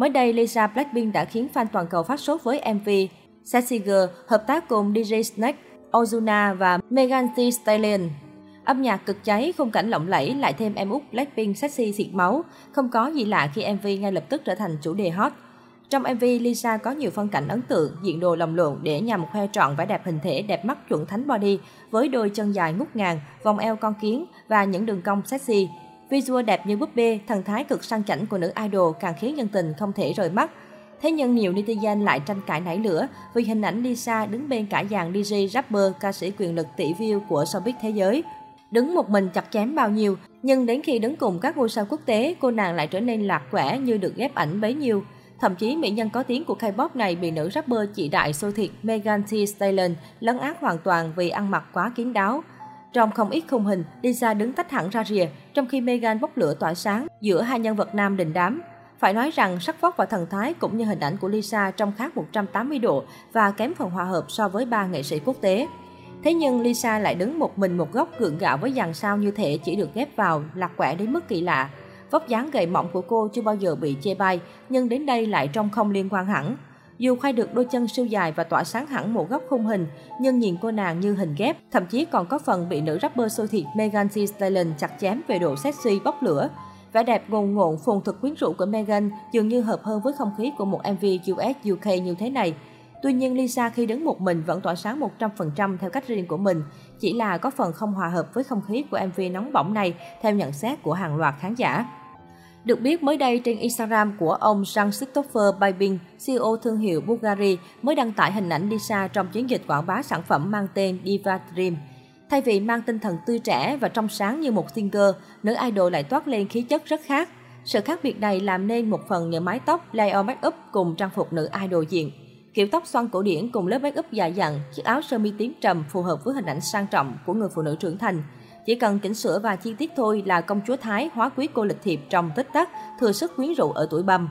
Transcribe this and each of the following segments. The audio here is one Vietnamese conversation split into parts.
Mới đây, Lisa Blackpink đã khiến fan toàn cầu phát sốt với MV Sexy Girl hợp tác cùng DJ Snake, Ozuna và Megan Thee Stallion. Âm nhạc cực cháy, khung cảnh lộng lẫy lại thêm em út Blackpink sexy xịt máu. Không có gì lạ khi MV ngay lập tức trở thành chủ đề hot. Trong MV, Lisa có nhiều phân cảnh ấn tượng, diện đồ lồng lộn để nhằm khoe trọn vẻ đẹp hình thể đẹp mắt chuẩn thánh body với đôi chân dài ngút ngàn, vòng eo con kiến và những đường cong sexy. Visual đẹp như búp bê, thần thái cực sang chảnh của nữ idol càng khiến nhân tình không thể rời mắt. Thế nhưng nhiều netizen lại tranh cãi nảy lửa vì hình ảnh Lisa đứng bên cả dàn DJ, rapper, ca sĩ quyền lực tỷ view của showbiz thế giới. Đứng một mình chặt chém bao nhiêu, nhưng đến khi đứng cùng các ngôi sao quốc tế, cô nàng lại trở nên lạc quẻ như được ghép ảnh bấy nhiêu. Thậm chí mỹ nhân có tiếng của K-pop này bị nữ rapper chị đại xô thiệt Megan Thee Stallion lấn át hoàn toàn vì ăn mặc quá kín đáo. Trong không ít khung hình, Lisa đứng tách hẳn ra rìa, trong khi Megan bốc lửa tỏa sáng giữa hai nhân vật nam đình đám. Phải nói rằng sắc vóc và thần thái cũng như hình ảnh của Lisa trong khác 180 độ và kém phần hòa hợp so với ba nghệ sĩ quốc tế. Thế nhưng Lisa lại đứng một mình một góc gượng gạo với dàn sao như thể chỉ được ghép vào, lạc quẻ đến mức kỳ lạ. Vóc dáng gầy mỏng của cô chưa bao giờ bị chê bai, nhưng đến đây lại trông không liên quan hẳn. Dù khoai được đôi chân siêu dài và tỏa sáng hẳn một góc khung hình, nhưng nhìn cô nàng như hình ghép, thậm chí còn có phần bị nữ rapper sôi thịt Megan Thee Stallion chặt chém về độ sexy bốc lửa. Vẻ đẹp ngồn ngộn phồn thực quyến rũ của Megan dường như hợp hơn với không khí của một MV US UK như thế này. Tuy nhiên Lisa khi đứng một mình vẫn tỏa sáng 100% theo cách riêng của mình, chỉ là có phần không hòa hợp với không khí của MV nóng bỏng này theo nhận xét của hàng loạt khán giả. Được biết mới đây trên Instagram của ông Jean-Christopher Baybin, CEO thương hiệu Bulgari, mới đăng tải hình ảnh Lisa trong chiến dịch quảng bá sản phẩm mang tên Diva Dream. Thay vì mang tinh thần tươi trẻ và trong sáng như một singer, nữ idol lại toát lên khí chất rất khác. Sự khác biệt này làm nên một phần nhờ mái tóc, layer make-up cùng trang phục nữ idol diện. Kiểu tóc xoăn cổ điển cùng lớp make-up dài dặn, chiếc áo sơ mi tím trầm phù hợp với hình ảnh sang trọng của người phụ nữ trưởng thành. Chỉ cần chỉnh sửa và chi tiết thôi là công chúa Thái hóa quý cô lịch thiệp trong tích tắc, thừa sức quyến rũ ở tuổi bầm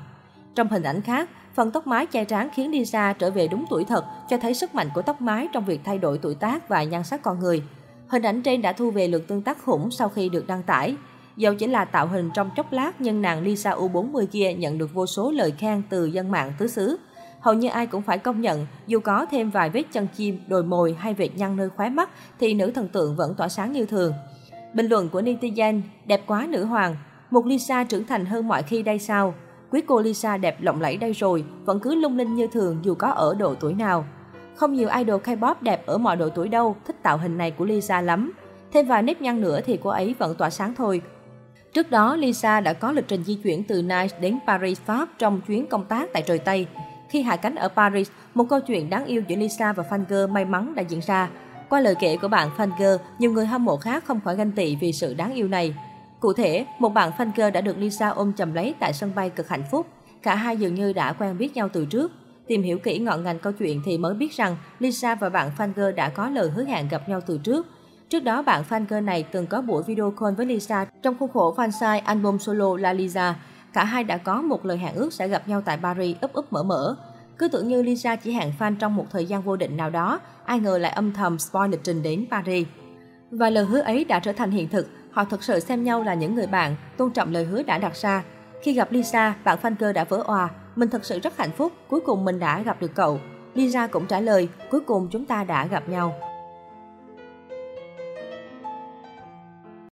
Trong hình ảnh khác, phần tóc mái che trán khiến Lisa trở về đúng tuổi thật, cho thấy sức mạnh của tóc mái trong việc thay đổi tuổi tác và nhan sắc con người. Hình ảnh trên đã thu về lượt tương tác khủng sau khi được đăng tải. Dẫu chỉ là tạo hình trong chốc lát nhưng nàng Lisa U40 kia nhận được vô số lời khen từ dân mạng tứ xứ. Hầu như ai cũng phải công nhận, dù có thêm vài vết chân chim, đồi mồi hay vệt nhăn nơi khóe mắt thì nữ thần tượng vẫn tỏa sáng như thường. Bình luận của netizen, đẹp quá nữ hoàng, một Lisa trưởng thành hơn mọi khi đây sao? Quý cô Lisa đẹp lộng lẫy đây rồi, vẫn cứ lung linh như thường dù có ở độ tuổi nào. Không nhiều idol K-pop đẹp ở mọi độ tuổi đâu, thích tạo hình này của Lisa lắm. Thêm vài nếp nhăn nữa thì cô ấy vẫn tỏa sáng thôi. Trước đó, Lisa đã có lịch trình di chuyển từ Nice đến Paris, Pháp trong chuyến công tác tại trời Tây. Khi hạ cánh ở Paris, một câu chuyện đáng yêu giữa Lisa và Fanger may mắn đã diễn ra. Qua lời kể của bạn Fanger, nhiều người hâm mộ khác không khỏi ganh tị vì sự đáng yêu này. Cụ thể, một bạn Fanger đã được Lisa ôm chầm lấy tại sân bay cực hạnh phúc. Cả hai dường như đã quen biết nhau từ trước. Tìm hiểu kỹ ngọn ngành câu chuyện thì mới biết rằng Lisa và bạn Fanger đã có lời hứa hẹn gặp nhau từ trước. Trước đó, bạn Fanger này từng có buổi video call với Lisa trong khuôn khổ fansite album solo La Lisa. Cả hai đã có một lời hẹn ước sẽ gặp nhau tại Paris ấp ấp mở mở. Cứ tưởng như Lisa chỉ hẹn fan trong một thời gian vô định nào đó, ai ngờ lại âm thầm spoil lịch trình đến Paris. Và lời hứa ấy đã trở thành hiện thực, họ thực sự xem nhau là những người bạn, tôn trọng lời hứa đã đặt ra. Khi gặp Lisa, bạn fan cơ đã vỡ òa, mình thật sự rất hạnh phúc, cuối cùng mình đã gặp được cậu. Lisa cũng trả lời, cuối cùng chúng ta đã gặp nhau.